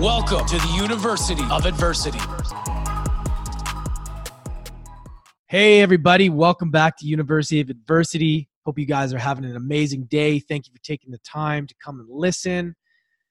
Welcome to the University of Adversity. Hey, everybody. Welcome back to University of Adversity. Hope you guys are having an amazing day. Thank you for taking the time to come and listen.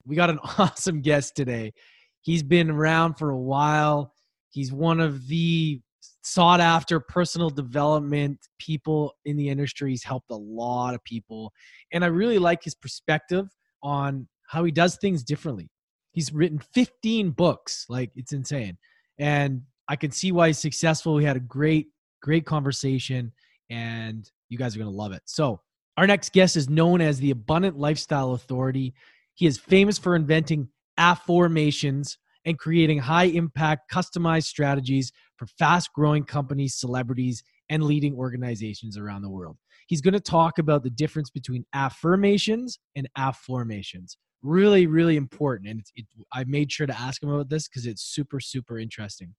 We got an awesome guest today. He's been around for a while. He's one of the sought after personal development people in the industry. He's helped a lot of people. And I really like his perspective on how he does things differently he's written 15 books like it's insane. And i can see why he's successful. We had a great great conversation and you guys are going to love it. So our next guest is known as the abundant lifestyle authority. He is famous for inventing affirmations and creating high impact customized strategies for fast growing companies celebrities and leading organizations around the world. He's going to talk about the difference between afformations and affirmations really really important and it, i made sure to ask him about this because it's super super interesting.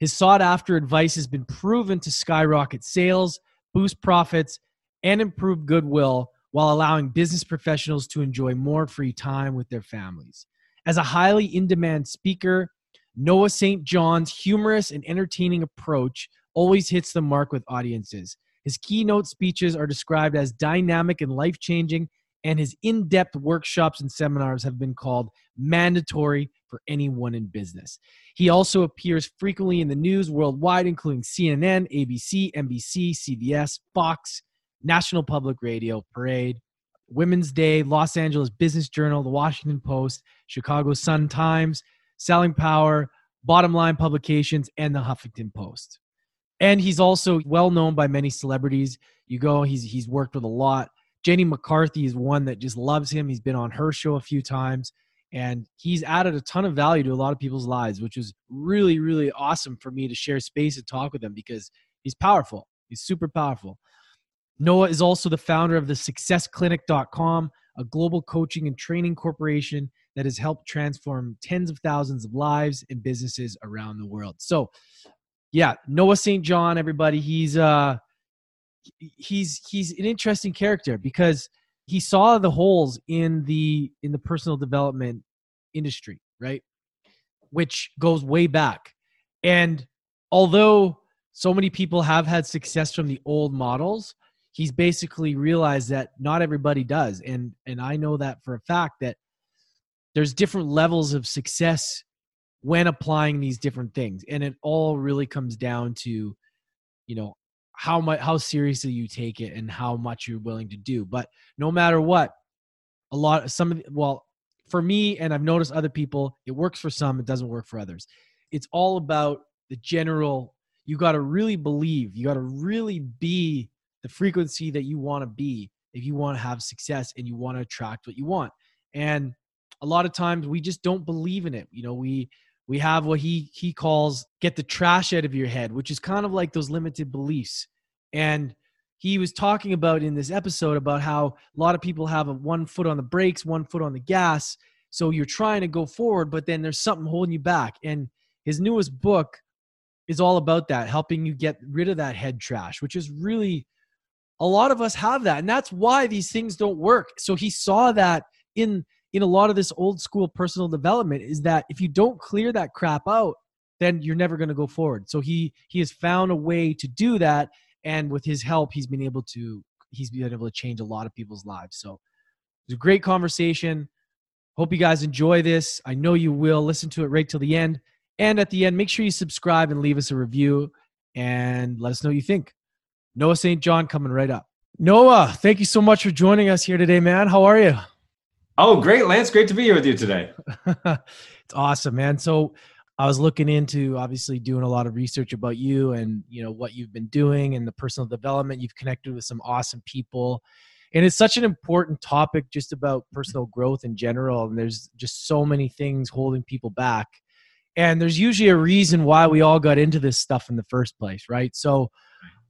His sought after advice has been proven to skyrocket sales boost profits and improve goodwill while allowing business professionals to enjoy more free time with their families. As a highly in demand speaker noah st john's humorous and entertaining approach always hits the mark with audiences. His keynote speeches are described as dynamic and life changing and his in depth workshops and seminars have been called mandatory for anyone in business. He also appears frequently in the news worldwide, including CNN, ABC, NBC, CBS, Fox, National Public Radio, Parade, Women's Day, Los Angeles Business Journal, The Washington Post, Chicago Sun Times, Selling Power, Bottom Line Publications, and The Huffington Post. And he's also well known by many celebrities. You go, he's he's worked with a lot Jenny McCarthy is one that just loves him. He's been on her show a few times and he's added a ton of value to a lot of people's lives, which is really, really awesome for me to share space and talk with him because he's powerful. He's super powerful. Noah is also the founder of the successclinic.com, a global coaching and training corporation that has helped transform tens of thousands of lives and businesses around the world. So, yeah, Noah St. John, everybody, he's uh he's he's an interesting character because he saw the holes in the in the personal development industry, right? Which goes way back. And although so many people have had success from the old models, he's basically realized that not everybody does. And and I know that for a fact that there's different levels of success when applying these different things. And it all really comes down to, you know, how much how seriously you take it and how much you're willing to do. But no matter what a lot some of well for me and i've noticed other people it works for some it doesn't work for others. It's all about the general you got to really believe you got to really be the frequency that you want to be if you want to have success and you want to attract what you want. And a lot of times we just don't believe in it. You know we we have what he he calls get the trash out of your head which is kind of like those limited beliefs. And he was talking about in this episode about how a lot of people have a one foot on the brakes one foot on the gas. So you're trying to go forward but then there's something holding you back. And his newest book is all about that helping you get rid of that head trash which is really a lot of us have that. And that's why these things don't work. So he saw that in in a lot of this old school personal development is that if you don't clear that crap out then you're never going to go forward. So he he has found a way to do that and with his help he's been able to he's been able to change a lot of people's lives. So it's a great conversation. Hope you guys enjoy this. I know you will. Listen to it right till the end. And at the end make sure you subscribe and leave us a review and let us know what you think. Noah st john coming right up. Noah thank you so much for joining us here today man. How are you Oh, great, Lance. Great to be here with you today. it's awesome, man. So I was looking into obviously doing a lot of research about you and you know what you've been doing and the personal development. You've connected with some awesome people. And it's such an important topic just about personal growth in general. And there's just so many things holding people back. And there's usually a reason why we all got into this stuff in the first place, right? So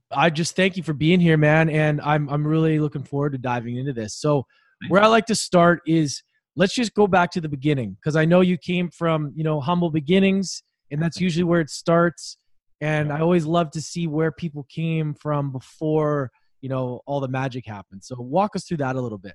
I just thank you for being here, man. And I'm, I'm really looking forward to diving into this. So, where I like to start is let's just go back to the beginning because I know you came from, you know, humble beginnings, and that's usually where it starts. And I always love to see where people came from before, you know, all the magic happened. So, walk us through that a little bit.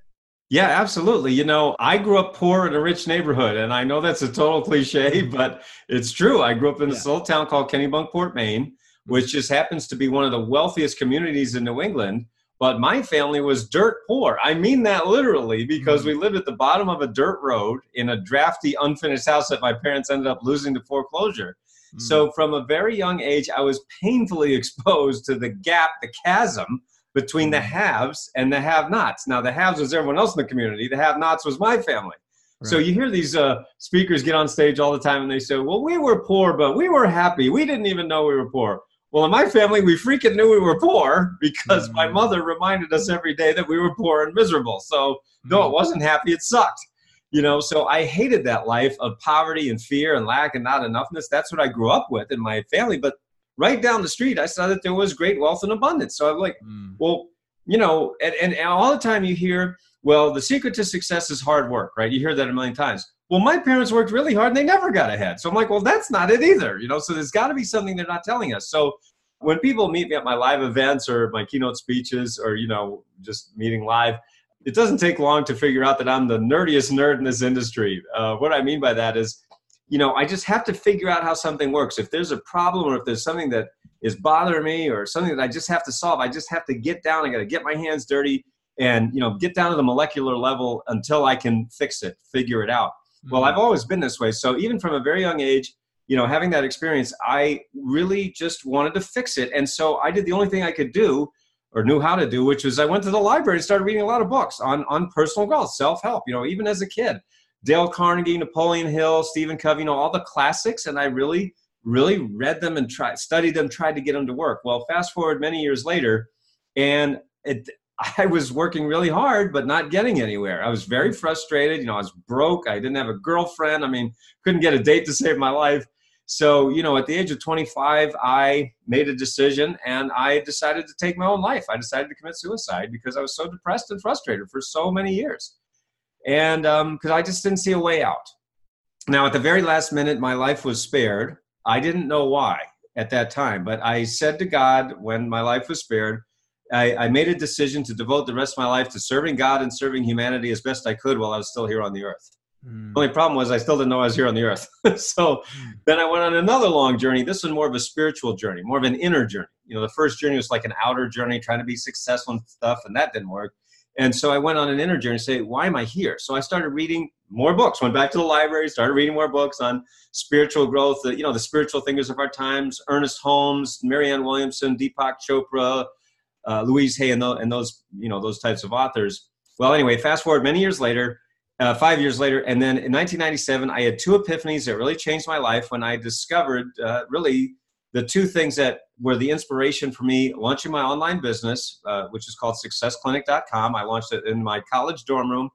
Yeah, absolutely. You know, I grew up poor in a rich neighborhood, and I know that's a total cliche, but it's true. I grew up in this yeah. little town called Kennebunkport, Maine, which mm-hmm. just happens to be one of the wealthiest communities in New England. But my family was dirt poor. I mean that literally because mm-hmm. we lived at the bottom of a dirt road in a drafty, unfinished house that my parents ended up losing to foreclosure. Mm-hmm. So, from a very young age, I was painfully exposed to the gap, the chasm between the mm-hmm. haves and the have nots. Now, the haves was everyone else in the community, the have nots was my family. Right. So you hear these uh, speakers get on stage all the time and they say, Well, we were poor, but we were happy. We didn't even know we were poor. Well, in my family, we freaking knew we were poor because mm-hmm. my mother reminded us every day that we were poor and miserable. So, though it mm-hmm. wasn't happy, it sucked. You know, so I hated that life of poverty and fear and lack and not enoughness. That's what I grew up with in my family. But right down the street, I saw that there was great wealth and abundance. So I'm like, mm. well, you know, and, and all the time you hear, well, the secret to success is hard work, right? You hear that a million times. Well, my parents worked really hard and they never got ahead. So I'm like, well, that's not it either, you know. So there's got to be something they're not telling us. So when people meet me at my live events or my keynote speeches or you know just meeting live, it doesn't take long to figure out that I'm the nerdiest nerd in this industry. Uh, what I mean by that is you know, I just have to figure out how something works. If there's a problem or if there's something that is bothering me or something that I just have to solve, I just have to get down. I got to get my hands dirty and, you know, get down to the molecular level until I can fix it, figure it out. Mm-hmm. Well, I've always been this way. So even from a very young age, you know, having that experience, I really just wanted to fix it. And so I did the only thing I could do or knew how to do, which was I went to the library and started reading a lot of books on, on personal growth, self help, you know, even as a kid. Dale Carnegie, Napoleon Hill, Stephen Covey, you know, all the classics. And I really, really read them and tried, studied them, tried to get them to work. Well, fast forward many years later, and it, I was working really hard, but not getting anywhere. I was very frustrated. You know, I was broke. I didn't have a girlfriend. I mean, couldn't get a date to save my life. So, you know, at the age of 25, I made a decision and I decided to take my own life. I decided to commit suicide because I was so depressed and frustrated for so many years and because um, I just didn't see a way out. Now, at the very last minute, my life was spared. I didn't know why at that time, but I said to God when my life was spared, I, I, made a decision to devote the rest of my life to serving God and serving humanity as best I could while I was still here on the earth. Mm. The only problem was I still didn't know I was here on the earth. so mm. then I went on another long journey. This was more of a spiritual journey, more of an inner journey. You know, the first journey was like an outer journey, trying to be successful and stuff, and that didn't work. And so I went on an inner journey say, why am I here? So I started reading more books, went back to the library, started reading more books on spiritual growth, you know, the spiritual thinkers of our times, Ernest Holmes, Marianne Williamson, Deepak Chopra, uh, Louise Hay, and, and those, you know, those types of authors. Well, anyway, fast forward many years later, uh, five years later, and then in 1997, I had two epiphanies that really changed my life when I discovered uh, really the two things that were the inspiration for me launching my online business, uh, which is called successclinic.com. I launched it in my college dorm room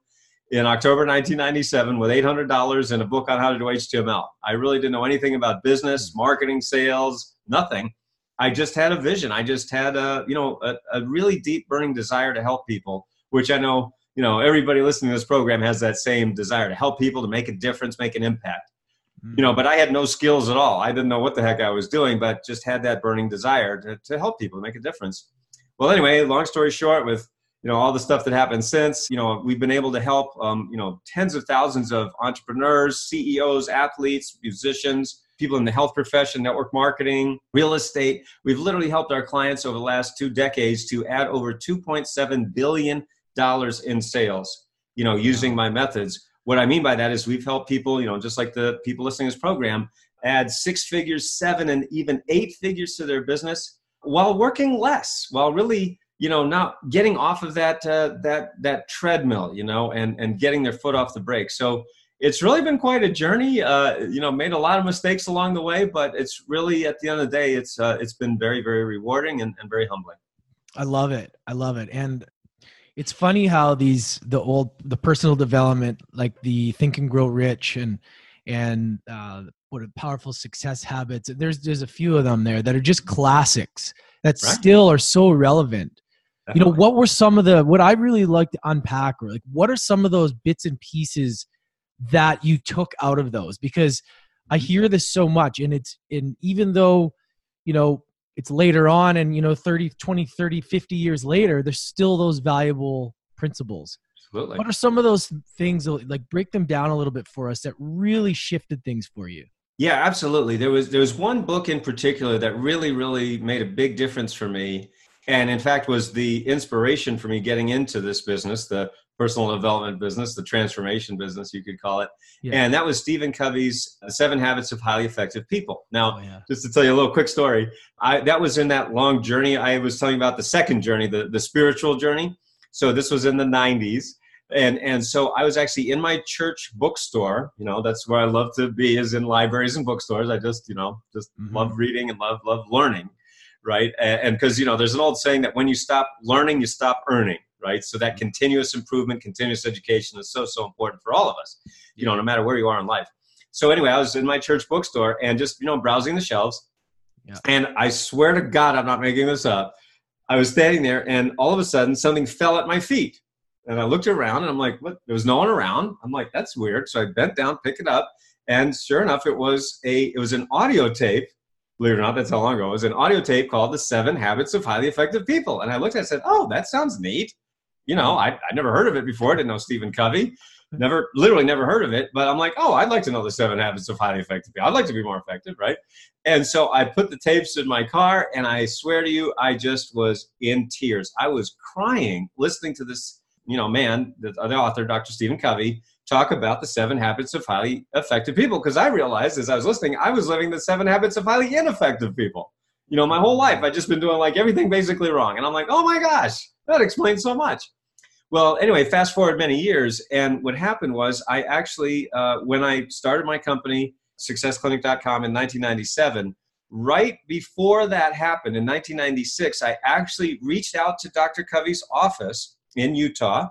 in October 1997 with $800 and a book on how to do HTML. I really didn't know anything about business, marketing, sales, nothing. I just had a vision. I just had a, you know, a, a really deep burning desire to help people, which I know, you know, everybody listening to this program has that same desire to help people, to make a difference, make an impact. You know but i had no skills at all. I didn't know what the heck i was doing but just had that burning desire to, to help people make a difference. Well anyway long story short with you know all the stuff that happened since you know we've been able to help um, you know tens of thousands of entrepreneurs ceos athletes musicians people in the health profession network marketing real estate. We've literally helped our clients over the last two decades to add over 2.7 billion dollars in sales you know using my methods. What I mean by that is we've helped people, you know, just like the people listening to this program, add six figures, seven, and even eight figures to their business while working less, while really, you know, not getting off of that uh, that that treadmill, you know, and and getting their foot off the brake. So it's really been quite a journey. Uh, you know, made a lot of mistakes along the way, but it's really at the end of the day, it's uh, it's been very very rewarding and, and very humbling. I love it. I love it. And it's funny how these the old the personal development like the think and grow rich and and uh, what are powerful success habits. There's there's a few of them there that are just classics that Right. still are so relevant. You know, what were some of the what I really like to unpack or like what are some of those bits and pieces that you took out of those? Because I mm-hmm. hear this so much and it's and even though, you know, it's later on and you know 30 20 30 50 years later there's still those valuable principles Absolutely. what are some of those things like break them down a little bit for us that really shifted things for you Yeah, absolutely. There was there was one book in particular that really really made a big difference for me, and in fact was the inspiration for me getting into this business, the personal development business, the transformation business, you could call it. Yeah. And that was Stephen Covey's The Seven Habits of Highly Effective People. Now, oh yeah just to tell you a little quick story, I that was in that long journey. I was telling about the second journey, the the spiritual journey. So this was in the 90s. And and so I was actually in my church bookstore. You know, that's where I love to be is in libraries and bookstores. I just, you know, just Mhm. love reading and love love learning, right? And because you know, there's an old saying that when you stop learning, you stop earning, right? So that mm-hmm. continuous improvement, continuous education is so so important for all of us. You know, no matter where you are in life. So anyway, I was in my church bookstore and just you know browsing the shelves, Yeah. and I swear to God, I'm not making this up. I was standing there, and all of a sudden, something fell at my feet. And I looked around, and I'm like, "What?" There was no one around. I'm like, "That's weird." So I bent down, pick it up, and sure enough, it was a it was an audio tape. Believe it or not, that's how long ago. It was an audio tape called "The Seven Habits of Highly Effective People." And I looked at it and said, "Oh, that sounds neat." You know, I I never heard of it before. I didn't know Stephen Covey. Never, literally, never heard of it. But I'm like, "Oh, I'd like to know the seven habits of highly effective people. I'd like to be more effective, right?" And so I put the tapes in my car, and I swear to you, I just was in tears. I was crying listening to this, you know, man, the, other author, Dr. Stephen Covey, talk about the seven habits of highly effective people. Because I realized as I was listening, I was living the seven habits of highly ineffective people. You know, my whole life, I've just been doing like everything basically wrong. And I'm like, oh my gosh, that explains so much. Well, anyway, fast forward many years, and what happened was I actually, uh, when I started my company, successclinic.com in 1997, right before that happened in 1996, I actually reached out to Dr. Covey's office in Utah.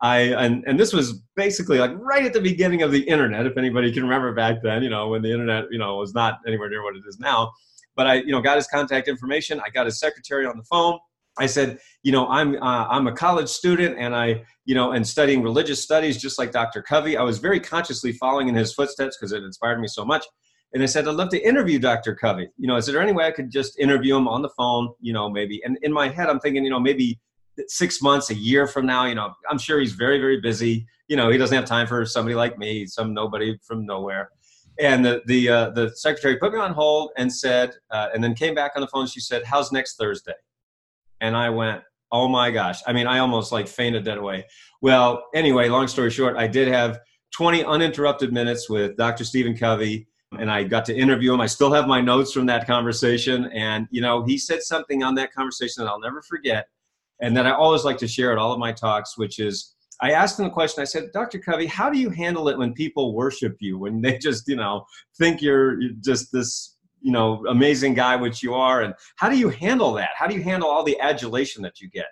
I and, and this was basically like right at the beginning of the internet, if anybody can remember back then, you know, when the internet, you know, was not anywhere near what it is now. But I, you know, got his contact information. I got his secretary on the phone. I said, you know, I'm uh, I'm a college student, and I, you know, and studying religious studies, just like Dr. Covey. I was very consciously following in his footsteps because it inspired me so much. And I said, I'd love to interview Dr. Covey. You know, is there any way I could just interview him on the phone? You know, maybe. And in my head, I'm thinking, you know, maybe six months, a year from now. You know, I'm sure he's very, very busy. You know, he doesn't have time for somebody like me, some nobody from nowhere. And the the uh, the secretary put me on hold and said, uh, and then came back on the phone. She said, "How's next Thursday?" And I went, "Oh my gosh!" I mean, I almost like fainted dead away. Well, anyway, long story short, I did have 20 uninterrupted minutes with Dr. Stephen Covey, and I got to interview him. I still have my notes from that conversation, and you know, he said something on that conversation that I'll never forget, and that I always like to share at all of my talks, which is. I asked him the question. I said, Dr. Covey, how do you handle it when people worship you, when they just, you know, think you're just this, you know, amazing guy, which you are? And how do you handle that? How do you handle all the adulation that you get?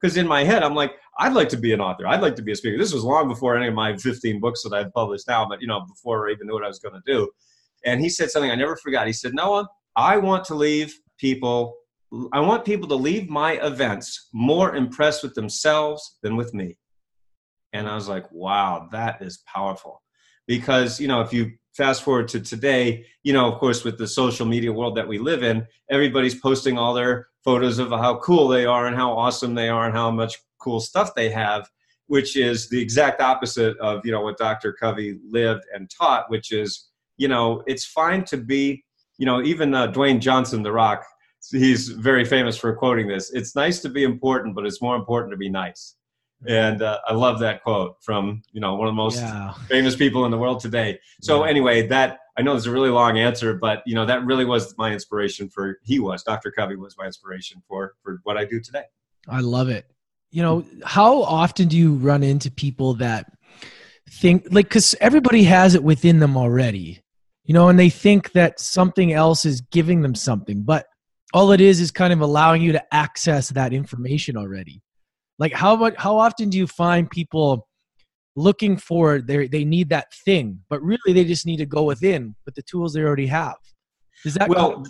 Because in my head, I'm like, I'd like to be an author. I'd like to be a speaker. This was long before any of my 15 books that I've published now, but, you know, before I even knew what I was going to do. And he said something I never forgot. He said, Noah, I want to leave people, I want people to leave my events more impressed with themselves than with me. And I was like, wow, that is powerful. Because, you know, if you fast forward to today, you know, of course, with the social media world that we live in, everybody's posting all their photos of how cool they are and how awesome they are and how much cool stuff they have, which is the exact opposite of, you know, what Dr. Covey lived and taught, which is, you know, it's fine to be, you know, even uh, Dwayne Johnson, The Rock, he's very famous for quoting this. It's nice to be important, but it's more important to be nice and uh, I love that quote from you know one of the most yeah famous people in the world today. So Yeah. anyway, that I know it's a really long answer, but you know that really was my inspiration for. He was Dr. Covey was my inspiration for for what I do today. I love it. You know, how often do you run into people that think like cuz everybody has it within them already. You know, and they think that something else is giving them something, but all it is is kind of allowing you to access that information already. Like how much how often do you find people looking for they they need that thing, but really they just need to go within with the tools they already have. Does that well?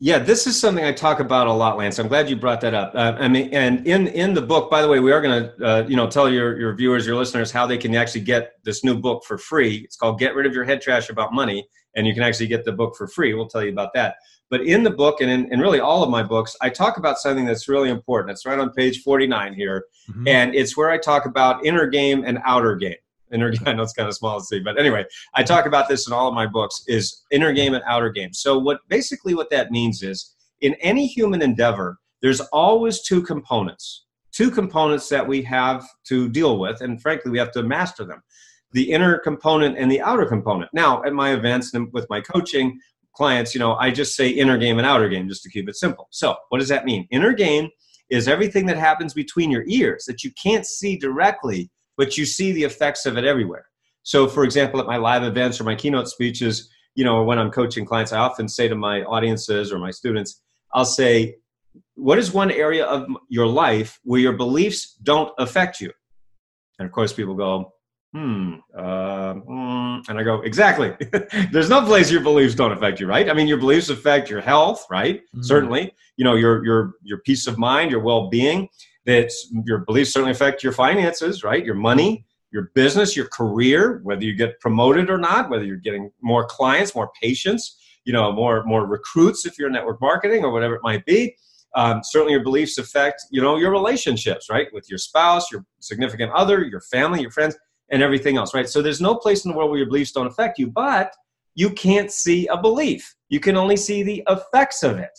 Yeah, this is something I talk about a lot, Lance. I'm glad you brought that up. Uh, I mean, and in in the book, by the way, we are going to uh, you know tell your your viewers, your listeners, how they can actually get this new book for free. It's called "Get Rid of Your Head Trash About Money," and you can actually get the book for free. We'll tell you about that. But in the book, and in, in really all of my books, I talk about something that's really important. It's right on page 49 here, mm-hmm. and it's where I talk about inner game and outer game inner game. I know it's kind of small to see, but anyway, I talk about this in all of my books is inner game and outer game. So what basically what that means is in any human endeavor, there's always two components, two components that we have to deal with, and frankly, we have to master them. The inner component and the outer component. Now, at my events and with my coaching clients, you know, I just say inner game and outer game just to keep it simple. So, what does that mean? Inner game is everything that happens between your ears that you can't see directly but you see the effects of it everywhere. So, for example, at my live events or my keynote speeches, you know, when I'm coaching clients, I often say to my audiences or my students, I'll say, What is one area of your life where your beliefs don't affect you? And of course, people go, Hmm. Uh, mm, and I go, exactly. There's no place your beliefs don't affect you, right? I mean, your beliefs affect your health, right? Mm-hmm. Certainly, you know, your your your peace of mind, your well-being that your beliefs certainly affect your finances, right? Your money, your business, your career, whether you get promoted or not, whether you're getting more clients, more patients, you know, more more recruits if you're network marketing or whatever it might be. Um, certainly, your beliefs affect you know your relationships, right, with your spouse, your significant other, your family, your friends, and everything else, right? So there's no place in the world where your beliefs don't affect you, but you can't see a belief. You can only see the effects of it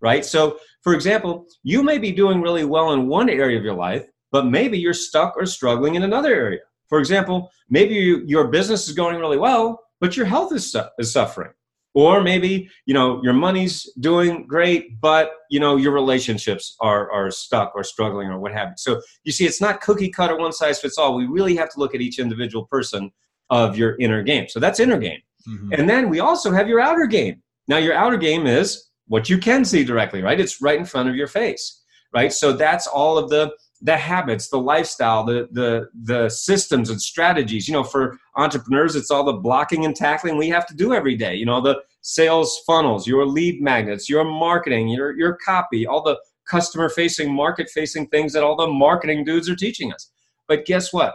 right? So, for example, you may be doing really well in one area of your life, but maybe you're stuck or struggling in another area. For example, maybe you, your business is going really well, but your health is, su- is suffering. Or maybe, you know, your money's doing great, but, you know, your relationships are, are stuck or struggling or what have you. So you see, it's not cookie cutter, one size fits all. We really have to look at each individual person of your inner game. So that's inner game. Mm-hmm. And then we also have your outer game. Now, your outer game is what you can see directly, right? It's right in front of your face, right? So that's all of the the habits, the lifestyle, the the the systems and strategies. You know, for entrepreneurs, it's all the blocking and tackling we have to do every day. You know, the sales funnels, your lead magnets, your marketing, your your copy, all the customer facing, market facing things that all the marketing dudes are teaching us. But guess what?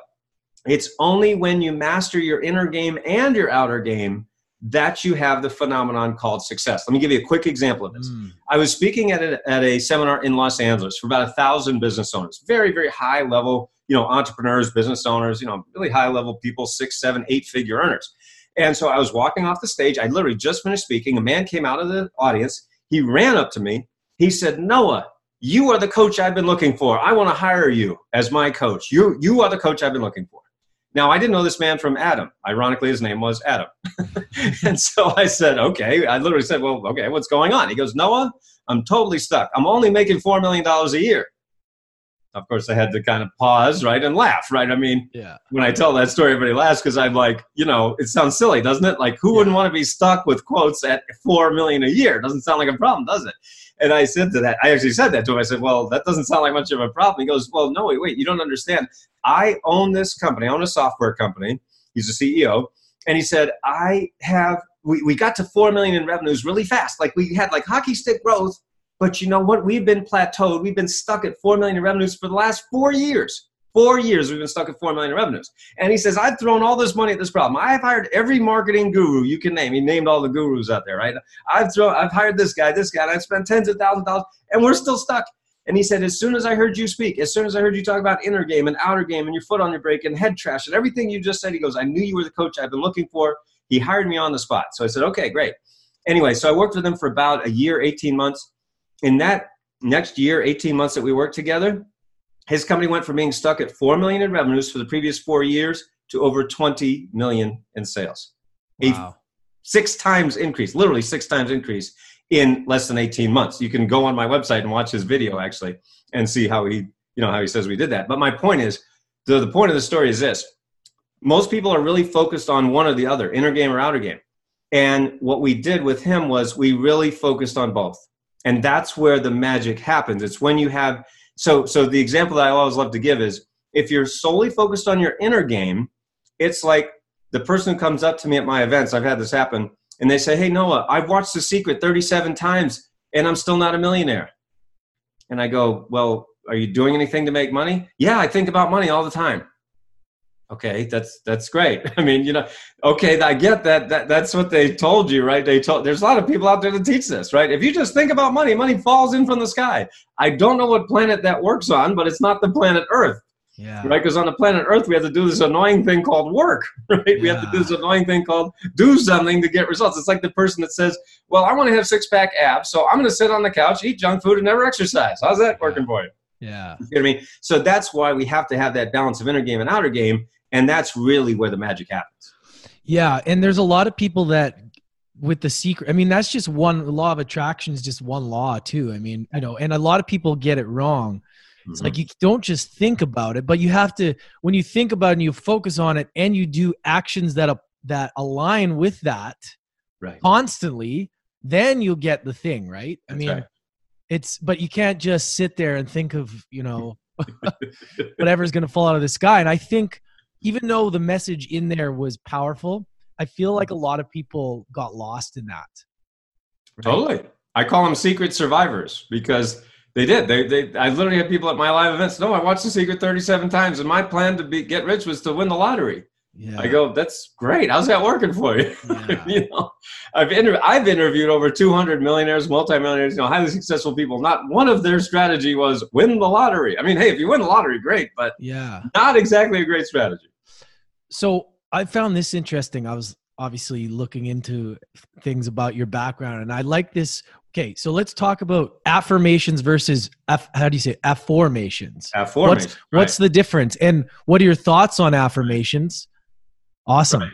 It's only when you master your inner game and your outer game that you have the phenomenon called success. Let me give you a quick example of this. Mm. I was speaking at a, at a seminar in Los Angeles for about a thousand business owners, very, very high level, you know, entrepreneurs, business owners, you know, really high level people, six, seven, eight figure earners. And so I was walking off the stage. I literally just finished speaking. A man came out of the audience. He ran up to me. He said, Noah, you are the coach I've been looking for. I want to hire you as my coach. You, you are the coach I've been looking for. Now, I didn't know this man from Adam. Ironically, his name was Adam. and so I said, okay. I literally said, well, okay, what's going on? He goes, Noah, I'm totally stuck. I'm only making $4 million a year. Of course, I had to kind of pause, right, and laugh, right? I mean, yeah. when I tell that story, everybody laughs because I'm like, you know, it sounds silly, doesn't it? Like, who yeah. wouldn't want to be stuck with quotes at 4 million a year? Doesn't sound like a problem, does it? And I said to that, I actually said that to him. I said, well, that doesn't sound like much of a problem. He goes, well, no, wait, wait, you don't understand. I own this company. I own a software company. He's a CEO. And he said, I have, we, we got to 4 million in revenues really fast. Like we had like hockey stick growth. But you know what? We've been plateaued. We've been stuck at 4 million in revenues for the last four years. Four years we've been stuck at four million in revenues. And he says, I've thrown all this money at this problem. I've hired every marketing guru you can name. He named all the gurus out there, right? I've thrown, I've hired this guy, this guy, and I've spent tens of thousands of dollars, and we're still stuck. And he said, as soon as I heard you speak, as soon as I heard you talk about inner game and outer game and your foot on your brake and head trash and everything you just said, he goes, I knew you were the coach I've been looking for. He hired me on the spot. So I said, okay, great. Anyway, so I worked with him for about a year, 18 months. In that next year, 18 months that we worked together, his company went from being stuck at 4 million in revenues for the previous four years to over 20 million in sales. Wow. A six times increase, literally six times increase in less than 18 months. You can go on my website and watch his video actually and see how he, you know, how he says we did that. But my point is, the, the point of the story is this. Most people are really focused on one or the other, inner game or outer game. And what we did with him was we really focused on both. And that's where the magic happens. It's when you have so so the example that I always love to give is if you're solely focused on your inner game, it's like the person who comes up to me at my events, I've had this happen, and they say, Hey, Noah, I've watched The Secret 37 times and I'm still not a millionaire. And I go, Well, are you doing anything to make money? Yeah, I think about money all the time. Okay, that's that's great. I mean, you know, okay, I get that. That that's what they told you, right? They told. There's a lot of people out there that teach this, right? If you just think about money, money falls in from the sky. I don't know what planet that works on, but it's not the planet Earth. Yeah. Right, because on the planet Earth we have to do this annoying thing called work. Right, we have to do this annoying thing called do something to get results. It's like the person that says, "Well, I want to have six pack abs, so I'm going to sit on the couch, eat junk food, and never exercise." How's that working for you? Yeah. You know what I mean? So that's why we have to have that balance of inner game and outer game, and that's really where the magic happens. Yeah, and there's a lot of people that with the secret i mean that's just one law of attraction is just one law too i mean you know and a lot of people get it wrong it's Mm-hmm. like you don't just think about it, but you have to when you think about it and you focus on it and you do actions that that align with that right. constantly, then you'll get the thing, right? I That's mean, right. it's but you can't just sit there and think of, you know, whatever's going to fall out of the sky. And I think even though the message in there was powerful, I feel like a lot of people got lost in that. right? Totally. I call them secret survivors because they did. They, they, I literally had people at my live events. No, I watched The Secret 37 times, and my plan to be get rich was to win the lottery. Yeah. I go, that's great. How's that working for you? Yeah. you know, I've inter- I've interviewed over 200 millionaires, multimillionaires, you know, highly successful people. Not one of their strategy was win the lottery. I mean, hey, if you win the lottery, great, but yeah. not exactly a great strategy. So I found this interesting. I was obviously looking into things about your background, and I like this. Okay, so let's talk about affirmations versus F, how do you say afformations? Afformations. What's what's the difference, and what are your thoughts on affirmations? Awesome, Right.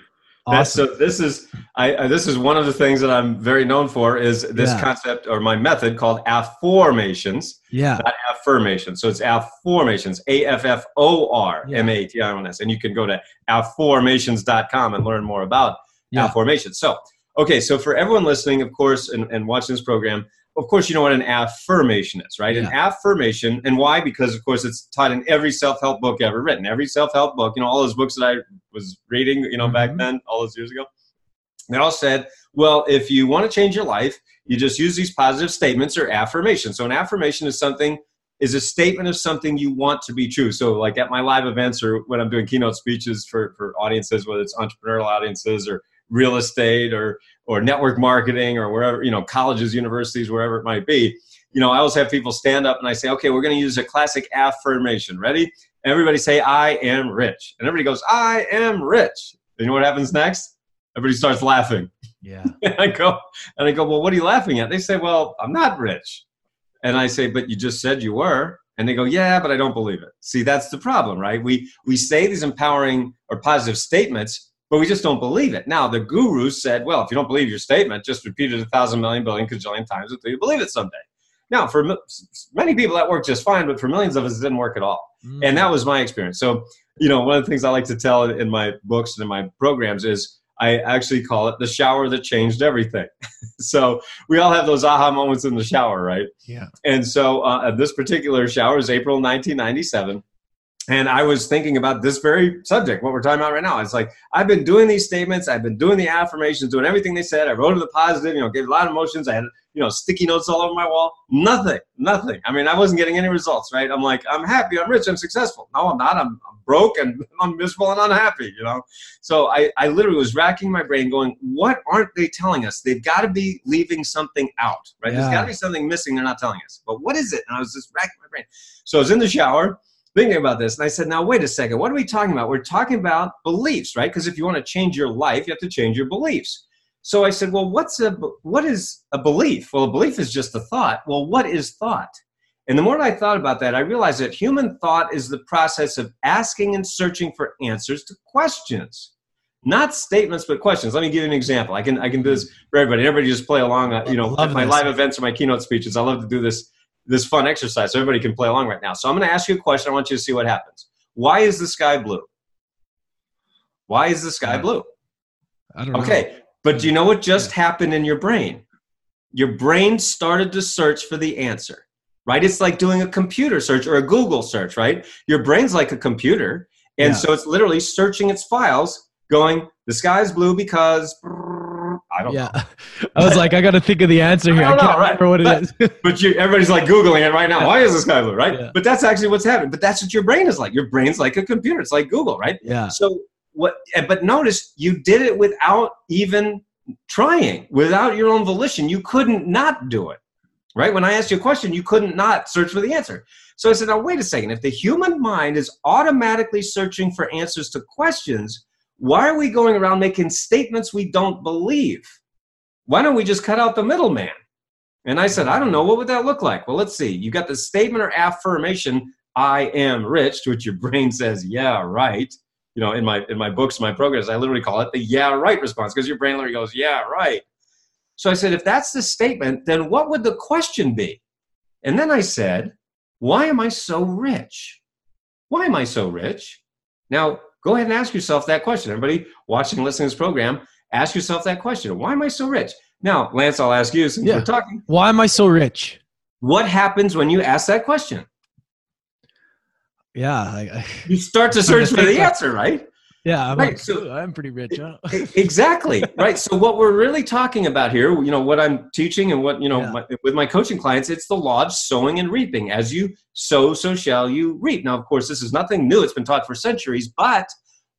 That's, awesome. so this is I, I this is one of the things that I'm very known for is this Yeah. concept or my method called afformations, yeah, not affirmations. So it's afformations, A F F O R. M A T I O N S, and you can go to afformations.com and learn more about Yeah. afformations. So okay, so for everyone listening, of course, and, and watching this program, of course, you know what an affirmation is, right? An affirmation, and why? Because of course, it's taught in every self-help book ever written. Every self-help book, you know, all those books that I was reading, you know, back Mhm. then, all those years ago, they all said, well, if you want to change your life, you just use these positive statements or affirmations. So an affirmation is something is a statement of something you want to be true. So like at my live events or when I'm doing keynote speeches for, for audiences, whether it's entrepreneurial audiences or real estate or or network marketing or wherever, you know, colleges, universities, wherever it might be, you know, I always have people stand up and I say, okay, we're going to use a classic affirmation. Ready? Everybody say, I am rich. And everybody goes, I am rich. And you know what happens next? Everybody starts laughing. yeah, And I go, and I go, well, what are you laughing at? They say, well, I'm not rich. And I say, but you just said you were. And they go, yeah, but I don't believe it. See, that's the problem, right? We we say these empowering or positive statements, but we just don't believe it. Now, the guru said, well, if you don't believe your statement, just repeat it a thousand million billion gajillion times until you believe it someday. Now, for m- many people that worked just fine, but for millions of us, it didn't work at all Mm. and that was my experience so you know one of the things i like to tell in my books and in my programs is i actually call it the shower that changed everything so we all have those aha moments in the shower right yeah, and so uh, this particular shower is april 1997 and I was thinking about this very subject, what we're talking about right now. It's like I've been doing these statements, I've been doing the affirmations, doing everything they said. I wrote to the positive, you know, gave a lot of emotions. I had, you know, sticky notes all over my wall. Nothing, nothing. I mean, I wasn't getting any results, right? I'm like, I'm happy, I'm rich, I'm successful. No, I'm not. I'm, I'm broke and I'm miserable and unhappy, you know. So I, I literally was racking my brain, going, what aren't they telling us? They've got to be leaving something out, right? There's got to be something missing. They're not telling us. But what is it? And I was just racking my brain. So I was in the shower thinking about this and I said, now wait a second, what are we talking about? We're talking about beliefs, right? Because if you want to change your life, you have to change your beliefs. So I said, well, what's a what is a belief? Well, a belief is just a thought. Well, what is thought? And the more I thought about that, I realized that human thought is the process of asking and searching for answers to questions. Not statements, but questions. Let me give you an example. I can I can do this for everybody. Everybody just play along. uh, You know, Love my this. live events or my keynote speeches. I love to do this this fun exercise so everybody can play along right now. So I'm going to ask you a question. I want you to see what happens. Why is the sky blue? Why is the sky blue? I don't know. Okay, but do you know what just happened in your brain? Your brain started to search for the answer, right? It's like doing a computer search or a Google search, right? Your brain's like a computer. And Yeah. so it's literally searching its files, going, the sky's blue because I don't Yeah. know. I was like, I got to think of the answer here. I I, can't know, right. remember what it is. But you, everybody's like Googling it right now. Why is this guy blue, right? Yeah. But that's actually what's happening. But that's what your brain is like. Your brain's like a computer. It's like Google, right? yeah. So what? But notice you did it without even trying, without your own volition. You couldn't not do it, right? When I asked you a question, you couldn't not search for the answer. So I said, now wait a second. If the human mind is automatically searching for answers to questions, why are we going around making statements we don't believe? Why don't we just cut out the middleman? And I said, I don't know. What would that look like? Well, let's see. You got the statement or affirmation, I am rich, to which your brain says, yeah, right. You know, in my in my books, my programs, I literally call it the yeah, right response because your brain literally goes, yeah, right. So I said, if that's the statement, then what would the question be? And then I said, why am I so rich? Why am I so rich? Now, go ahead and ask yourself that question. Everybody watching, listening to this program, ask yourself that question. Why am I so rich? Now, Lance, I'll ask you since Yeah. we're talking. Why am I so rich? What happens when you ask that question? Yeah. I, I, You start to search for the answer, right? Yeah. I'm, Right, like, so- I'm pretty rich. Huh? Exactly right so what we're really talking about here you know what i'm teaching and what you know Yeah. my, with my coaching clients it's the law of sowing and reaping as you sow so shall you reap now of course this is nothing new it's been taught for centuries but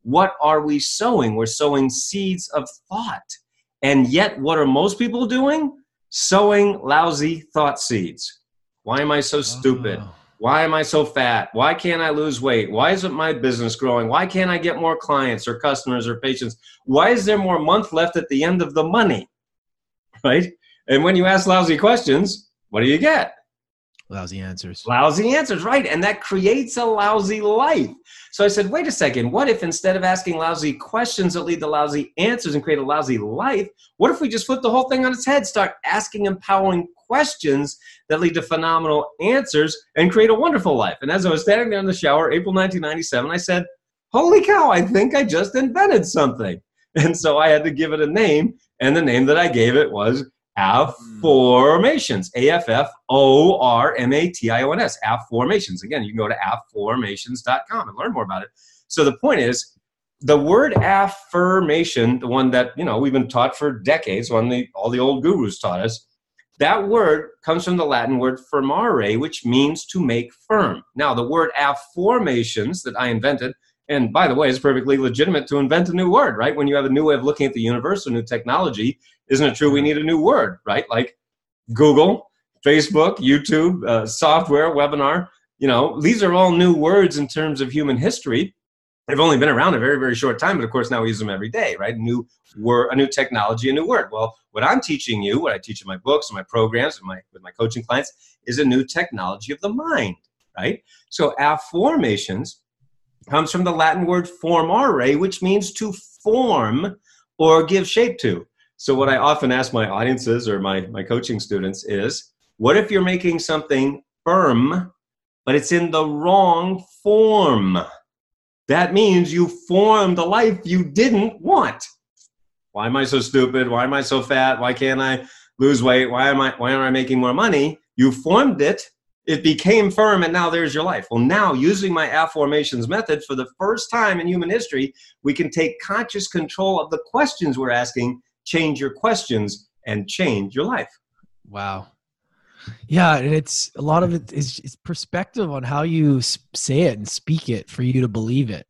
what are we sowing we're sowing seeds of thought and yet what are most people doing sowing lousy thought seeds why am i so stupid Oh. Why am I so fat? Why can't I lose weight? Why isn't my business growing? Why can't I get more clients or customers or patients? Why is there more month left at the end of the money? Right? And when you ask lousy questions, what do you get? Lousy answers. Lousy answers, right? And that creates a lousy life. So I said, wait a second, what if instead of asking lousy questions that lead to lousy answers and create a lousy life, what if we just flip the whole thing on its head, start asking empowering questions that lead to phenomenal answers and create a wonderful life? And as I was standing there in the shower, April 1997, I said, holy cow, I think I just invented something. And so I had to give it a name, and the name that I gave it was Afformations. A F F O R M A T I O N S. Afformations. Again, you can go to afformations.com and learn more about it. So the point is, the word affirmation, the one that you know we've been taught for decades, one the all the old gurus taught us, that word comes from the Latin word firmare, which means to make firm. Now, the word afformations that I invented, and by the way, it's perfectly legitimate to invent a new word, right? When you have a new way of looking at the universe, or new technology, isn't it true we need a new word, right? Like Google, Facebook, YouTube, uh, software, webinar. You know, these are all new words in terms of human history. They've only been around a very, very short time, but of course now we use them every day, right? New word, a new technology, a new word. Well, what I'm teaching you, what I teach in my books, and my programs, and my with my coaching clients, is a new technology of the mind, right? So afformations comes from the Latin word formare, which means to form or give shape to. So what I often ask my audiences or my, my coaching students is, what if you're making something firm, but it's in the wrong form? That means you formed a life you didn't want. Why am I so stupid? Why am I so fat? Why can't I lose weight? Why am I why am I making more money? You formed it, it became firm, and now there's your life. Well, now using my afformations method for the first time in human history, we can take conscious control of the questions we're asking, change your questions, and change your life. Wow. Yeah, and it's a lot of it is, is perspective on how you say it and speak it for you to believe it.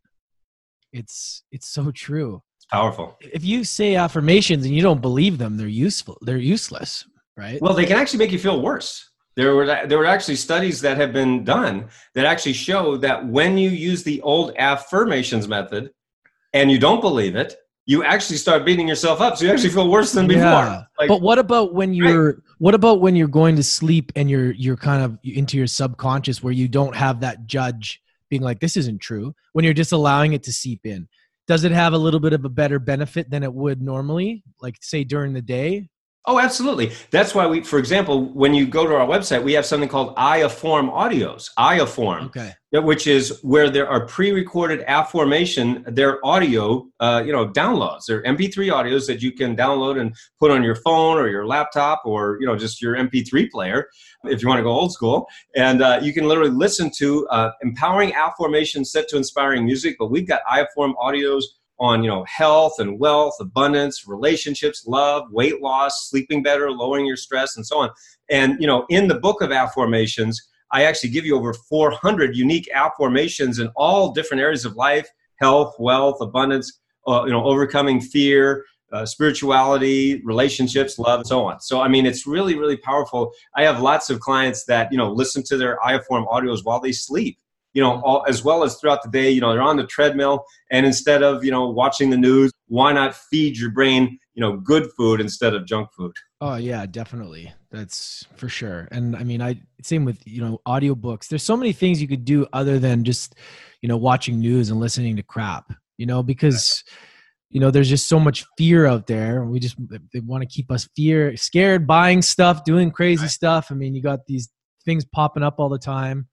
It's it's so true. It's powerful. If you say affirmations and you don't believe them, they're useful. They're useless, right? Well, they can actually make you feel worse. There were there were actually studies that have been done that actually show that when you use the old affirmations method and you don't believe it, you actually start beating yourself up. So you actually feel worse than before. Yeah. Like, but what about when you're what about when you're going to sleep and you're you're kind of into your subconscious where you don't have that judge being like this isn't true when you're just allowing it to seep in? Does it have a little bit of a better benefit than it would normally? Like say during the day Oh, absolutely. That's why we, for example, when you go to our website, we have something called iAfform audios. iAfform, Okay. which is where there are pre-recorded affirmation, their audio, uh, you know, downloads. They're MP3 audios that you can download and put on your phone or your laptop or you know just your MP3 player if you want to go old school. And uh, you can literally listen to uh, empowering afformations set to inspiring music. But we've got iAfform audios on you know health and wealth abundance relationships love weight loss sleeping better lowering your stress and so on. And you know in the book of afformations i actually give you over 400 unique afformations in all different areas of life health wealth abundance uh, you know overcoming fear uh, spirituality relationships love and so on. So i mean it's really really powerful. I have lots of clients that you know listen to their iAfform audios while they sleep you know, all, as well as throughout the day, you know, they're on the treadmill and instead of, you know, watching the news, why not feed your brain, you know, good food instead of junk food? Oh yeah, definitely. That's for sure. And I mean, I same with, you know, audiobooks. There's so many things you could do other than just, you know, watching news and listening to crap, you know, because you know, there's just so much fear out there. We just they want to keep us fear scared, buying stuff, doing crazy Right. stuff. I mean, you got these things popping up all the time.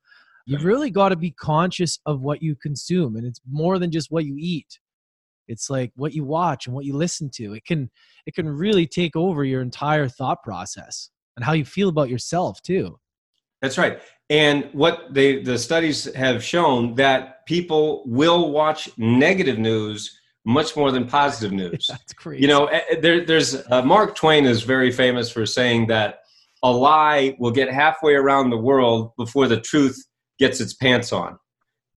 You've really got to be conscious of what you consume, and it's more than just what you eat. It's like what you watch and what you listen to. It can it can really take over your entire thought process and how you feel about yourself too. That's right. And what they the studies have shown that people will watch negative news much more than positive news. That's crazy. You know, eh, eh, there, there's uh, Mark Twain is very famous for saying that a lie will get halfway around the world before the truth gets its pants on.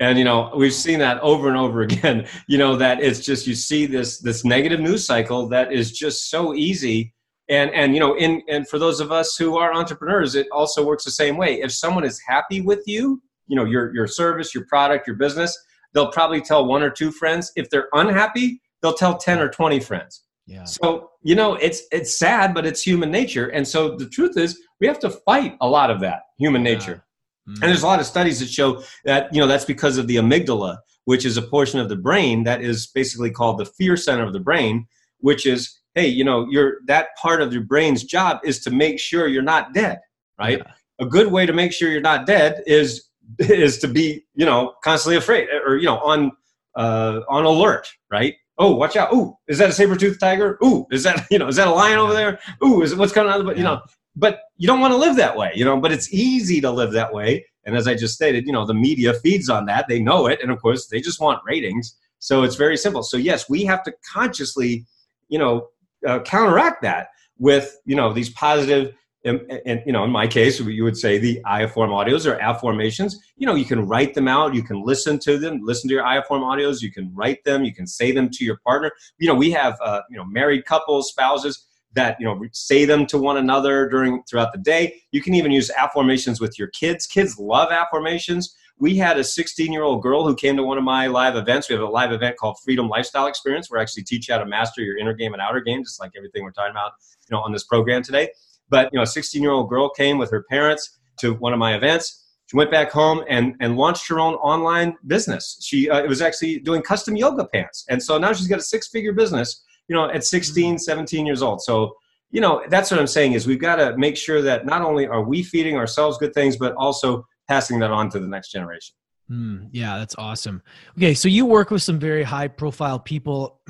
And you know, we've seen that over and over again. You know that it's just you see this this negative news cycle that is just so easy. And and you know, in and for those of us who are entrepreneurs, it also works the same way. If someone is happy with you, you know, your your service, your product, your business, they'll probably tell one or two friends. If they're unhappy, they'll tell 10 or 20 friends. yeah. So, you know, it's it's sad, but it's human nature. And so the truth is we have to fight a lot of that human nature. Mm. And there's a lot of studies that show that, you know, that's because of the amygdala, which is a portion of the brain that is basically called the fear center of the brain, which is, hey, you know, your that part of your brain's job is to make sure you're not dead, right? Yeah. A good way to make sure you're not dead is is to be, you know, constantly afraid or you know, on uh on alert, right? Oh, watch out. Ooh, is that a saber-toothed tiger? Ooh, is that, you know, is that a lion over there? Ooh, is it what's coming out of the, you know, but you don't want to live that way, you know, but it's easy to live that way. And as I just stated, you know, the media feeds on that. They know it. And of course, they just want ratings. So it's very simple. So, yes, we have to consciously, you know, uh, counteract that with, you know, these positive, and, and, you know, in my case, you would say the iAfform audios or afformations. You know, you can write them out, you can listen to them, listen to your iAfform audios, you can write them, you can say them to your partner. You know, we have, uh, you know, married couples, spouses that you know say them to one another during throughout the day. You can even use afformations with your kids. Kids love afformations. We had a 16 year old girl who came to one of my live events. We have a live event called freedom lifestyle experience where I actually teach you how to master your inner game and outer game just like everything we're talking about you know on this program today. But you know a 16 year old girl came with her parents to one of my events. She went back home and, and launched her own online business. She uh, it was actually doing custom yoga pants. And so now she's got a six figure business you know at 16 17 years old so you know that's what i'm saying is we've got to make sure that not only are we feeding ourselves good things but also passing that on to the next generation Mm, yeah, that's awesome. Okay, so you work with some very high profile people.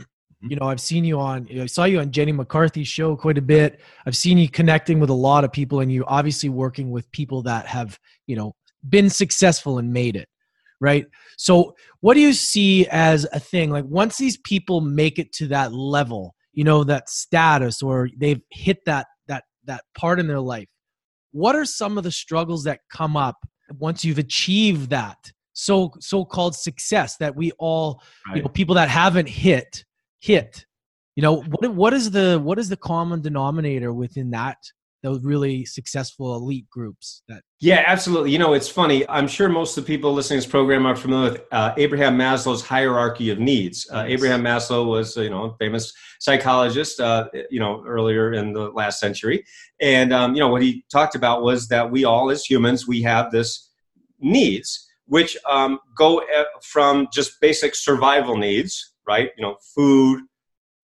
You know, I've seen you on, I saw you on Jenny McCarthy's show quite a bit. I've seen you connecting with a lot of people, and you obviously working with people that have, you know, been successful and made it, right? So, what do you see as a thing? Like, once these people make it to that level, you know, that status, or they've hit that that that part in their life, what are some of the struggles that come up once you've achieved that so so-called success that we all you know people that haven't hit hit you know what what is the what is the common denominator within that those really successful elite groups that Yeah, absolutely. You know, it's funny. I'm sure most of the people listening to this program are familiar with uh, Abraham Maslow's hierarchy of needs. Uh, Yes. Abraham Maslow was, you know, a famous psychologist, uh, you know, earlier in the last century. And, um, you know, what he talked about was that we all, as humans, we have this needs, which um, go uh, from just basic survival needs, right? You know, food,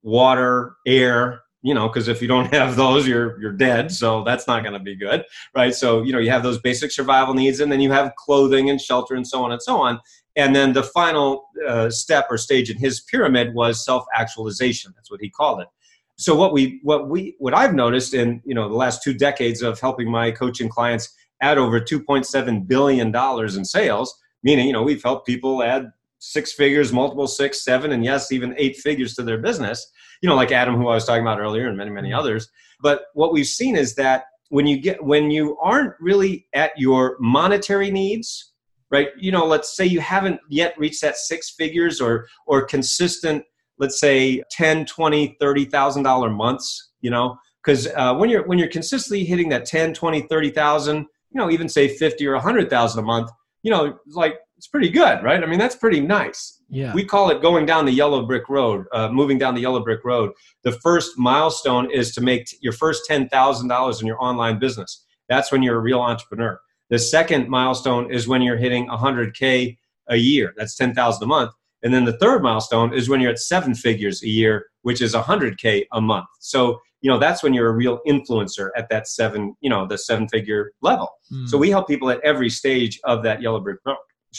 water, air, you know, because if you don't have those, you're you're dead. So that's not going to be good, right? So you know, you have those basic survival needs, and then you have clothing and shelter and so on and so on. And then the final uh, step or stage in his pyramid was self-actualization. That's what he called it. So what we what we what I've noticed in you know the last two decades of helping my coaching clients add over 2.7 billion dollars in sales, meaning you know we've helped people add six figures, multiple six, seven, and yes, even eight figures to their business. You know, like Adam, who I was talking about earlier, and many many mm-hmm. others. But what we've seen is that when you get when you aren't really at your monetary needs right you know let's say you haven't yet reached that six figures or or consistent let's say 10 20 30 thousand dollar months you know because uh, when you're when you're consistently hitting that 10 20 30 thousand you know even say 50 or 100 thousand a month you know like it's pretty good right i mean that's pretty nice yeah we call it going down the yellow brick road uh, moving down the yellow brick road the first milestone is to make t- your first $10000 in your online business that's when you're a real entrepreneur the second milestone is when you're hitting 100K a year. That's 10,000 a month. And then the third milestone is when you're at seven figures a year, which is 100K a month. So, you know, that's when you're a real influencer at that seven, you know, the seven figure level. Mm. So we help people at every stage of that yellow brick road.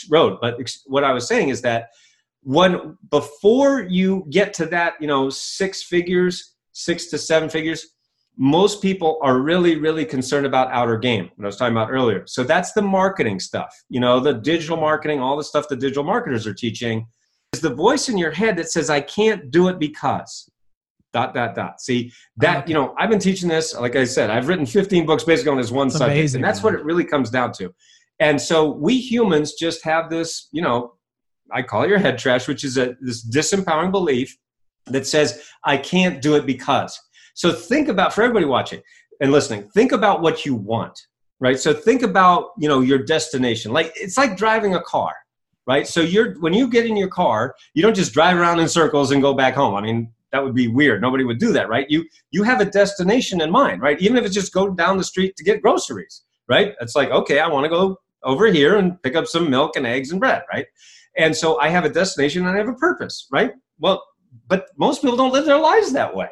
But what I was saying is that when before you get to that, you know, six figures, six to seven figures, most people are really really concerned about outer game what i was talking about earlier. So that's the marketing stuff you know the digital marketing all the stuff the digital marketers are teaching is the voice in your head that says i can't do it because dot dot dot. See that you know i've been teaching this like i said i've written 15 books basically on this one subject amazing, and that's man. what it really comes down to and so we humans just have this you know i call it your head trash which is a this disempowering belief that says i can't do it because so think about for everybody watching and listening, think about what you want, right? So think about, you know, your destination. Like it's like driving a car, right? So you're when you get in your car, you don't just drive around in circles and go back home. I mean, that would be weird. Nobody would do that, right? You you have a destination in mind, right? Even if it's just go down the street to get groceries, right? It's like, okay, I want to go over here and pick up some milk and eggs and bread, right? And so I have a destination and I have a purpose, right? Well, but most people don't live their lives that way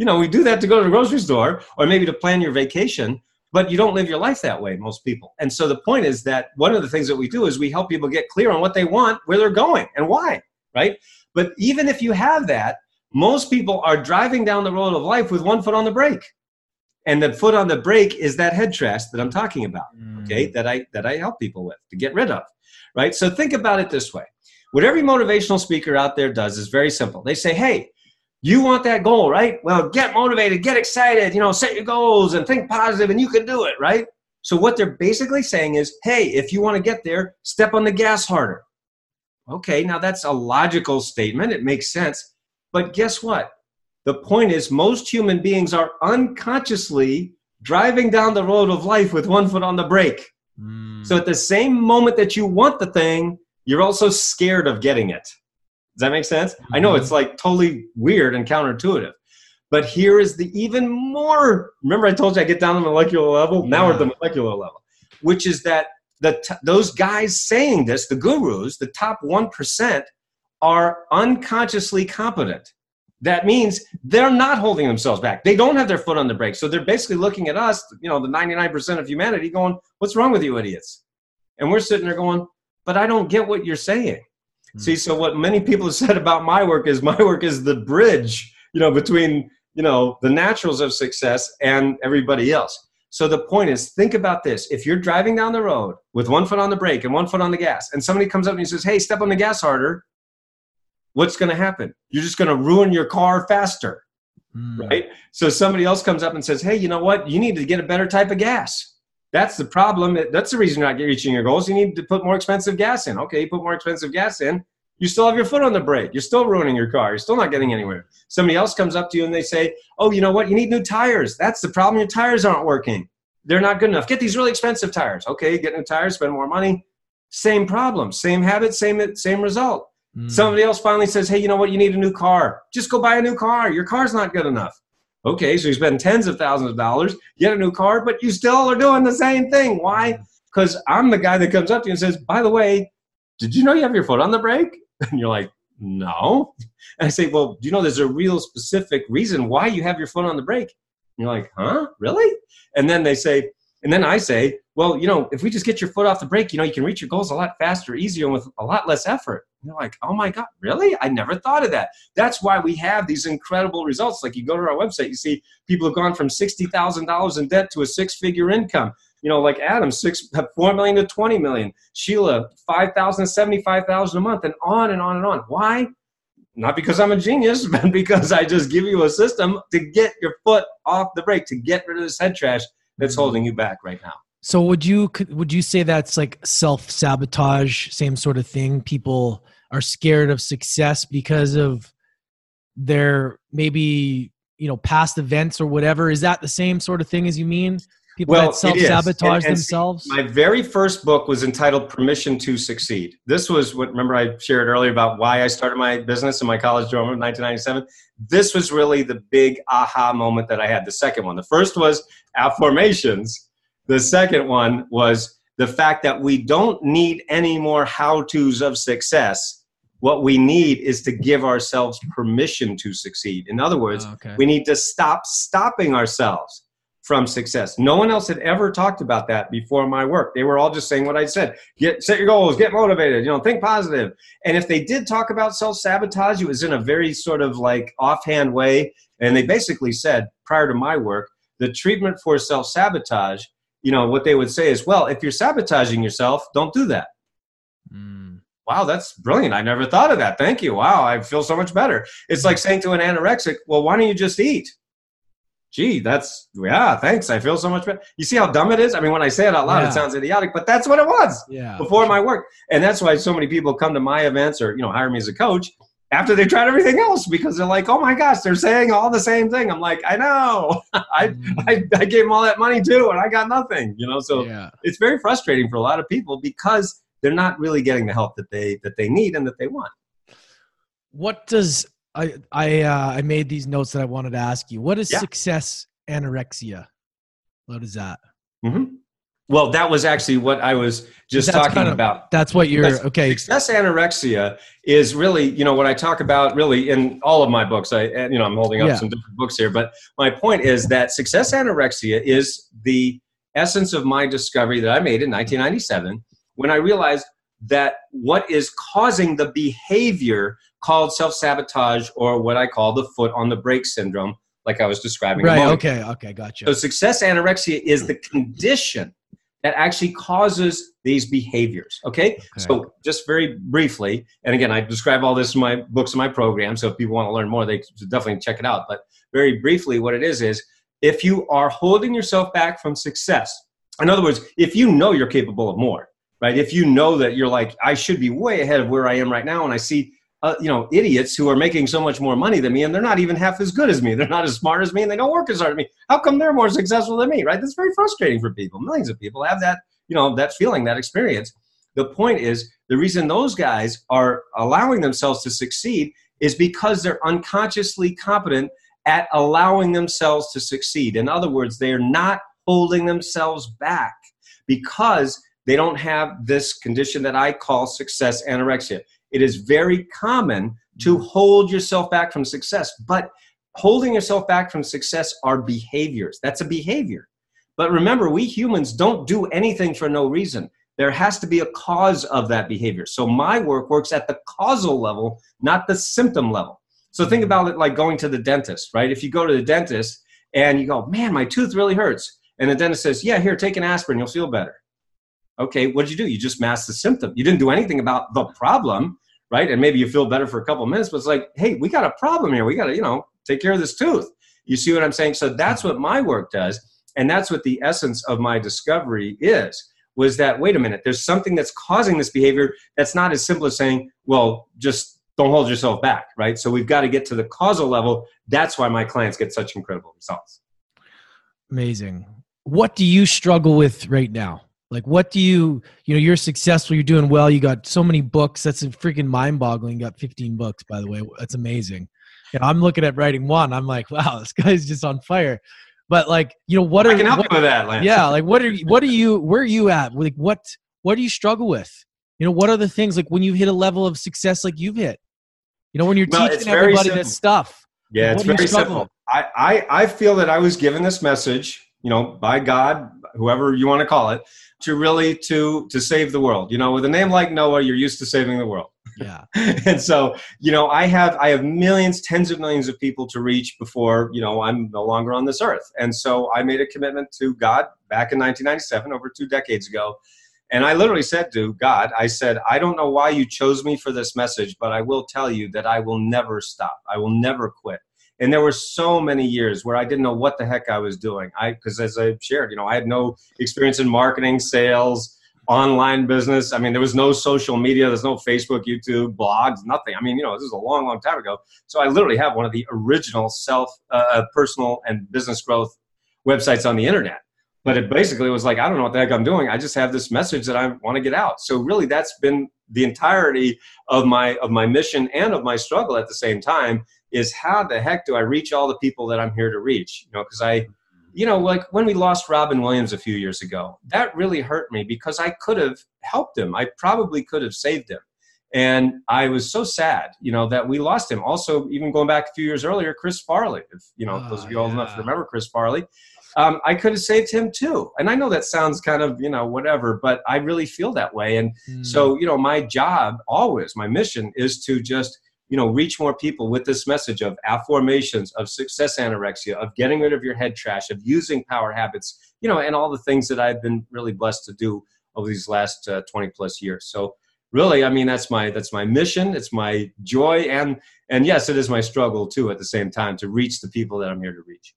you know, we do that to go to the grocery store or maybe to plan your vacation, but you don't live your life that way, most people. And so the point is that one of the things that we do is we help people get clear on what they want, where they're going, and why, right? But even if you have that, most people are driving down the road of life with one foot on the brake. And the foot on the brake is that head trash that I'm talking about, mm. okay, that I that I help people with to get rid of. Right? So think about it this way. What every motivational speaker out there does is very simple. They say, hey, you want that goal, right? Well, get motivated, get excited, you know, set your goals and think positive and you can do it, right? So what they're basically saying is, hey, if you want to get there, step on the gas harder. Okay, now that's a logical statement. It makes sense. But guess what? The point is, most human beings are unconsciously driving down the road of life with one foot on the brake. Mm. So at the same moment that you want the thing, you're also scared of getting it. Does that make sense? Mm-hmm. I know it's mm-hmm. like totally weird and counterintuitive. But here is the even more. Remember, I told you I get down to the molecular level. Yeah. Now we're at the molecular level, which is that the t- those guys saying this, the gurus, the top one percent, are unconsciously competent. That means they're not holding themselves back. They don't have their foot on the brake. So they're basically looking at us, you know, the 99% of humanity, going, "What's wrong with you, idiots?" And we're sitting there going, "But I don't get what you're saying." Mm. See, so what many people have said about my work is my work is the bridge, you know, between, you know, the naturals of success and everybody else. So the point is, think about this. If you're driving down the road with one foot on the brake and one foot on the gas, and somebody comes up and says, Hey, step on the gas harder, what's going to happen? You're just going to ruin your car faster. Mm. Right? So somebody else comes up and says, Hey, you know what? You need to get a better type of gas. That's the problem. That's the reason you're not reaching your goals. You need to put more expensive gas in. Okay, you put more expensive gas in. You still have your foot on the brake. You're still ruining your car. You're still not getting anywhere. Somebody else comes up to you and they say, Oh, you know what? You need new tires. That's the problem. Your tires aren't working. They're not good enough. Get these really expensive tires. Okay, get new tires, spend more money. Same problem, same habit, same, same result. Mm. Somebody else finally says, Hey, you know what? You need a new car. Just go buy a new car. Your car's not good enough. Okay, so you spend tens of thousands of dollars, get a new car, but you still are doing the same thing. Why? Because I'm the guy that comes up to you and says, by the way, did you know you have your foot on the brake? And you're like, no. And I say, well, do you know there's a real specific reason why you have your foot on the brake? And you're like, huh? Really? And then they say, and then I say, well, you know, if we just get your foot off the brake, you know, you can reach your goals a lot faster, easier, and with a lot less effort. And they're like, oh my God, really? I never thought of that. That's why we have these incredible results. Like you go to our website, you see people have gone from $60,000 in debt to a six figure income. You know, like Adam, six, four million to 20 million. Sheila, 5,000 to 75,000 a month, and on and on and on. Why? Not because I'm a genius, but because I just give you a system to get your foot off the brake, to get rid of this head trash that's Mm-hmm. holding you back right now. So would you would you say that's like self sabotage, same sort of thing? People are scared of success because of their maybe you know past events or whatever. Is that the same sort of thing as you mean? People Well, that self sabotage And- and see, themselves. My very first book was entitled Permission to Succeed. This was what, remember, I shared earlier about why I started my business in my college dorm in 1997. This was really the big aha moment that I had. The second one. The first was afformations. The second one was the fact that we don't need any more how to's of success. What we need is to give ourselves permission to succeed. In other words, Oh, okay. we need to stop stopping ourselves from success. No one else had ever talked about that before my work. They were all just saying what I said. Get set your goals, get motivated, you know, think positive. And if they did talk about self-sabotage, it was in a very sort of like offhand way. And they basically said, prior to my work, the treatment for self-sabotage, you know, what they would say is, well, if you're sabotaging yourself, don't do that. Mm. Wow, that's brilliant. I never thought of that. Thank you. Wow, I feel so much better. It's like saying to an anorexic, well, why don't you just eat? Gee, that's, yeah, thanks. I feel so much better. You see how dumb it is? I mean, when I say it out loud, Yeah. it sounds idiotic, but that's what it was Yeah. before my work. And that's why so many people come to my events or, you know, hire me as a coach after they tried everything else because they're like, oh my gosh, they're saying all the same thing. I'm like, I know. I, Mm. I, I gave them all that money too, and I got nothing, you know? So yeah. it's very frustrating for a lot of people because they're not really getting the help that they that they need and that they want. What does I I uh, I made these notes that I wanted to ask you. What is Yeah. success anorexia? What is that? hmm Well, that was actually what I was just That's talking kind of- about. That's what you're Because okay. Success anorexia is really, you know, what I talk about really in all of my books. I, you know, I'm holding up Yeah. some different books here, but my point is that success anorexia is the essence of my discovery that I made in 1997 when I realized that what is causing the behavior called self sabotage or what I call the foot on the brake syndrome, like I was describing. Right. Okay. Okay. Gotcha. so success anorexia is the condition that actually causes these behaviors. Okay? So just very briefly, and again, I describe all this in my books and my program. So if people want to learn more, they should definitely check it out. But very briefly, what it is is if you are holding yourself back from success, in other words, if you know you're capable of more, right? If you know that you're like, I should be way ahead of where I am right now, and I see uh, you know, idiots who are making so much more money than me, and they're not even half as good as me. They're not as smart as me, and they don't work as hard as me. How come they're more successful than me? Right? That's very frustrating for people. Millions of people have that, you know, that feeling, that experience. The point is, the reason those guys are allowing themselves to succeed is because they're unconsciously competent at allowing themselves to succeed. In other words, they are not holding themselves back because they don't have this condition that I call success anorexia. It is very common to mm. hold yourself back from success, but holding yourself back from success are behaviors. That's a behavior. But remember, we humans don't do anything for no reason. There has to be a cause of that behavior. So my work works at the causal level, not the symptom level. So think mm. about it like going to the dentist, right? If you go to the dentist and you go, man, my tooth really hurts. And the dentist says, yeah, here, take an aspirin, you'll feel better. Okay, what did you do? You just masked the symptom. You didn't do anything about the problem, right? And maybe you feel better for a couple minutes, but it's like, hey, we got a problem here. We got to, you know, take care of this tooth. You see what I'm saying? So that's what my work does. And that's what the essence of my discovery is was that, wait a minute, there's something that's causing this behavior that's not as simple as saying, well, just don't hold yourself back, right? So we've got to get to the causal level. That's why my clients get such incredible results. Amazing. What do you struggle with right now? Like, what do you, you know, you're successful, you're doing well, you got so many books. That's freaking mind boggling. Got 15 books, by the way. That's amazing. You know, I'm looking at writing one. I'm like, wow, this guy's just on fire. But like, you know, what are I can help what, you with that, Lance. yeah, like what are you, what are you, where are you at? Like, what, what do you struggle with? You know, what are the things like when you hit a level of success like you've hit? You know, when you're Well, teaching everybody this stuff. Yeah, it's you very simple. I, I, I feel that I was given this message, you know, by God, whoever you want to call it, to really to to save the world. You know, with a name like Noah, you're used to saving the world. Yeah. and so, you know, I have I have millions, tens of millions of people to reach before, you know, I'm no longer on this earth. And so I made a commitment to God back in 1997, over two decades ago. And I literally said to God, I said, I don't know why you chose me for this message, but I will tell you that I will never stop. I will never quit. And there were so many years where I didn't know what the heck I was doing. I because as I shared, you know, I had no experience in marketing, sales, online business. I mean, there was no social media, there's no Facebook, YouTube, blogs, nothing. I mean, you know, this is a long, long time ago. So I literally have one of the original self, uh, personal, and business growth websites on the internet. But it basically was like, I don't know what the heck I'm doing. I just have this message that I want to get out. So really, that's been the entirety of my of my mission and of my struggle at the same time. Is how the heck do I reach all the people that I'm here to reach? You know, because I you know, like when we lost Robin Williams a few years ago, that really hurt me because I could have helped him. I probably could have saved him. And I was so sad, you know, that we lost him. Also, even going back a few years earlier, Chris Farley, if, you know, Oh, those of you old enough to remember Chris Farley, um, I could have saved him too. And I know that sounds kind of, you know, whatever, but I really feel that way. And Mm. so, you know, my job always, my mission is to just, you know, reach more people with this message of afformations, of success anorexia, of getting rid of your head trash, of using power habits, you know, and all the things that I've been really blessed to do over these last uh, 20 plus years. So really, I mean, that's my, that's my mission. It's my joy. And, and yes, it is my struggle too, at the same time to reach the people that I'm here to reach.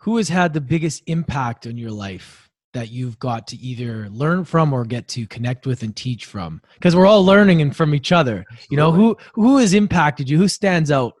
who has had the biggest impact on your life that you've got to either learn from or get to connect with and teach from because we're all learning and from each other you know who who has impacted you who stands out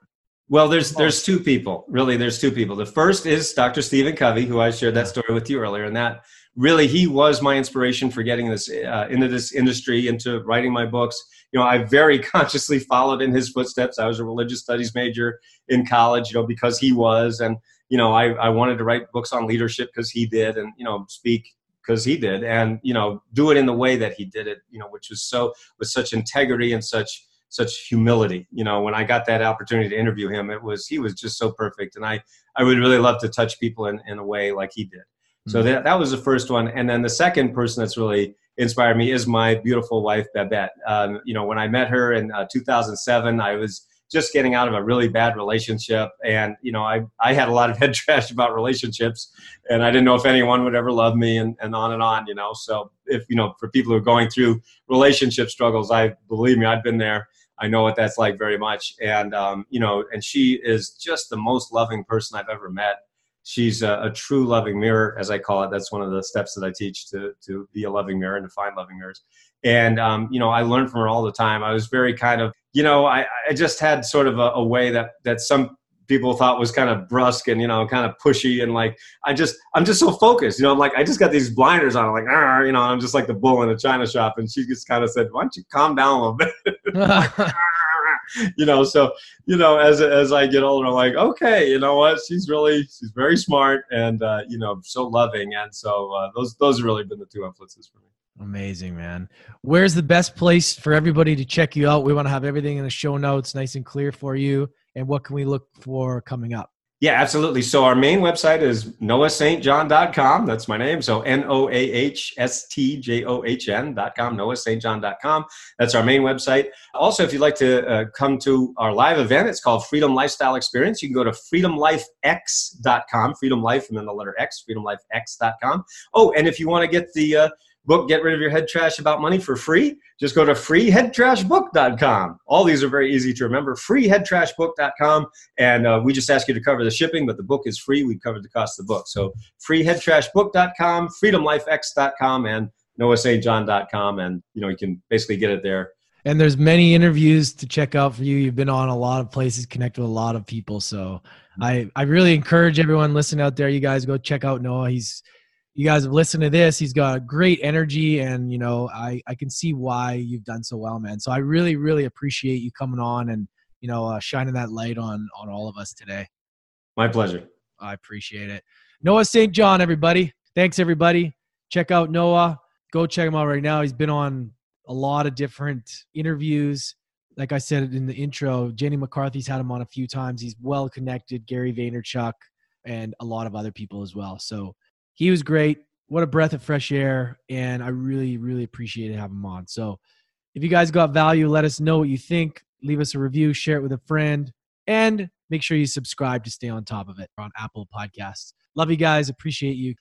Well, there's there's two people. Really, there's two people. The first is Dr. Stephen Covey, who I shared that story with you earlier, and that really he was my inspiration for getting this uh, into this industry, into writing my books. You know, I very consciously followed in his footsteps. I was a religious studies major in college, you know, because he was, and you know, I I wanted to write books on leadership because he did, and you know, speak because he did, and you know, do it in the way that he did it, you know, which was so with such integrity and such such humility. You know, when I got that opportunity to interview him, it was he was just so perfect, and I I would really love to touch people in, in a way like he did. So that that was the first one, and then the second person that's really inspired me is my beautiful wife Babette. Um, you know, when I met her in uh, 2007, I was just getting out of a really bad relationship, and you know, I I had a lot of head trash about relationships, and I didn't know if anyone would ever love me, and, and on and on. You know, so if you know, for people who are going through relationship struggles, I believe me, I've been there. I know what that's like very much. And, um, you know, and she is just the most loving person I've ever met. She's a, a, true loving mirror, as I call it. That's one of the steps that I teach to, to be a loving mirror and to find loving mirrors. And, um, you know, I learned from her all the time. I was very kind of, you know, I, I just had sort of a, a way that, that some people thought was kind of brusque and you know kind of pushy and like I just I'm just so focused you know I'm like I just got these blinders on I'm like you know I'm just like the bull in a china shop and she just kind of said why don't you calm down a little bit you know so you know as as I get older I'm like okay you know what she's really she's very smart and uh, you know so loving and so uh, those those have really been the two influences for me Amazing, man. Where's the best place for everybody to check you out? We want to have everything in the show notes nice and clear for you. And what can we look for coming up? Yeah, absolutely. So our main website is noahstjohn.com. That's my name. So N-O-A-H-S-T-J-O-H-N.com, noahstjohn.com. That's our main website. Also, if you'd like to uh, come to our live event, it's called Freedom Lifestyle Experience. You can go to freedomlifex.com, freedom life and then the letter X, freedomlifex.com. Oh, and if you want to get the uh, book Get Rid of Your Head Trash About Money for free, just go to freeheadtrashbook.com. All these are very easy to remember. Freeheadtrashbook.com. And uh, we just ask you to cover the shipping, but the book is free. We covered the cost of the book. So freeheadtrashbook.com, freedomlifex.com, and noahstjohn.com. And, you know, you can basically get it there. And there's many interviews to check out for you. You've been on a lot of places, connected with a lot of people. So I, I really encourage everyone listening out there. You guys go check out Noah. He's you guys have listened to this. He's got great energy, and you know, I I can see why you've done so well, man. So I really really appreciate you coming on and you know uh, shining that light on on all of us today. My pleasure. I appreciate it. Noah St. John, everybody. Thanks, everybody. Check out Noah. Go check him out right now. He's been on a lot of different interviews. like I said in the intro, Jenny McCarthy's had him on a few times. He's well connected, Gary Vaynerchuk, and a lot of other people as well. So he was great. What a breath of fresh air. And I really, really appreciated having him on. So if you guys got value, let us know what you think. Leave us a review, share it with a friend, and make sure you subscribe to stay on top of it on Apple Podcasts. Love you guys. Appreciate you.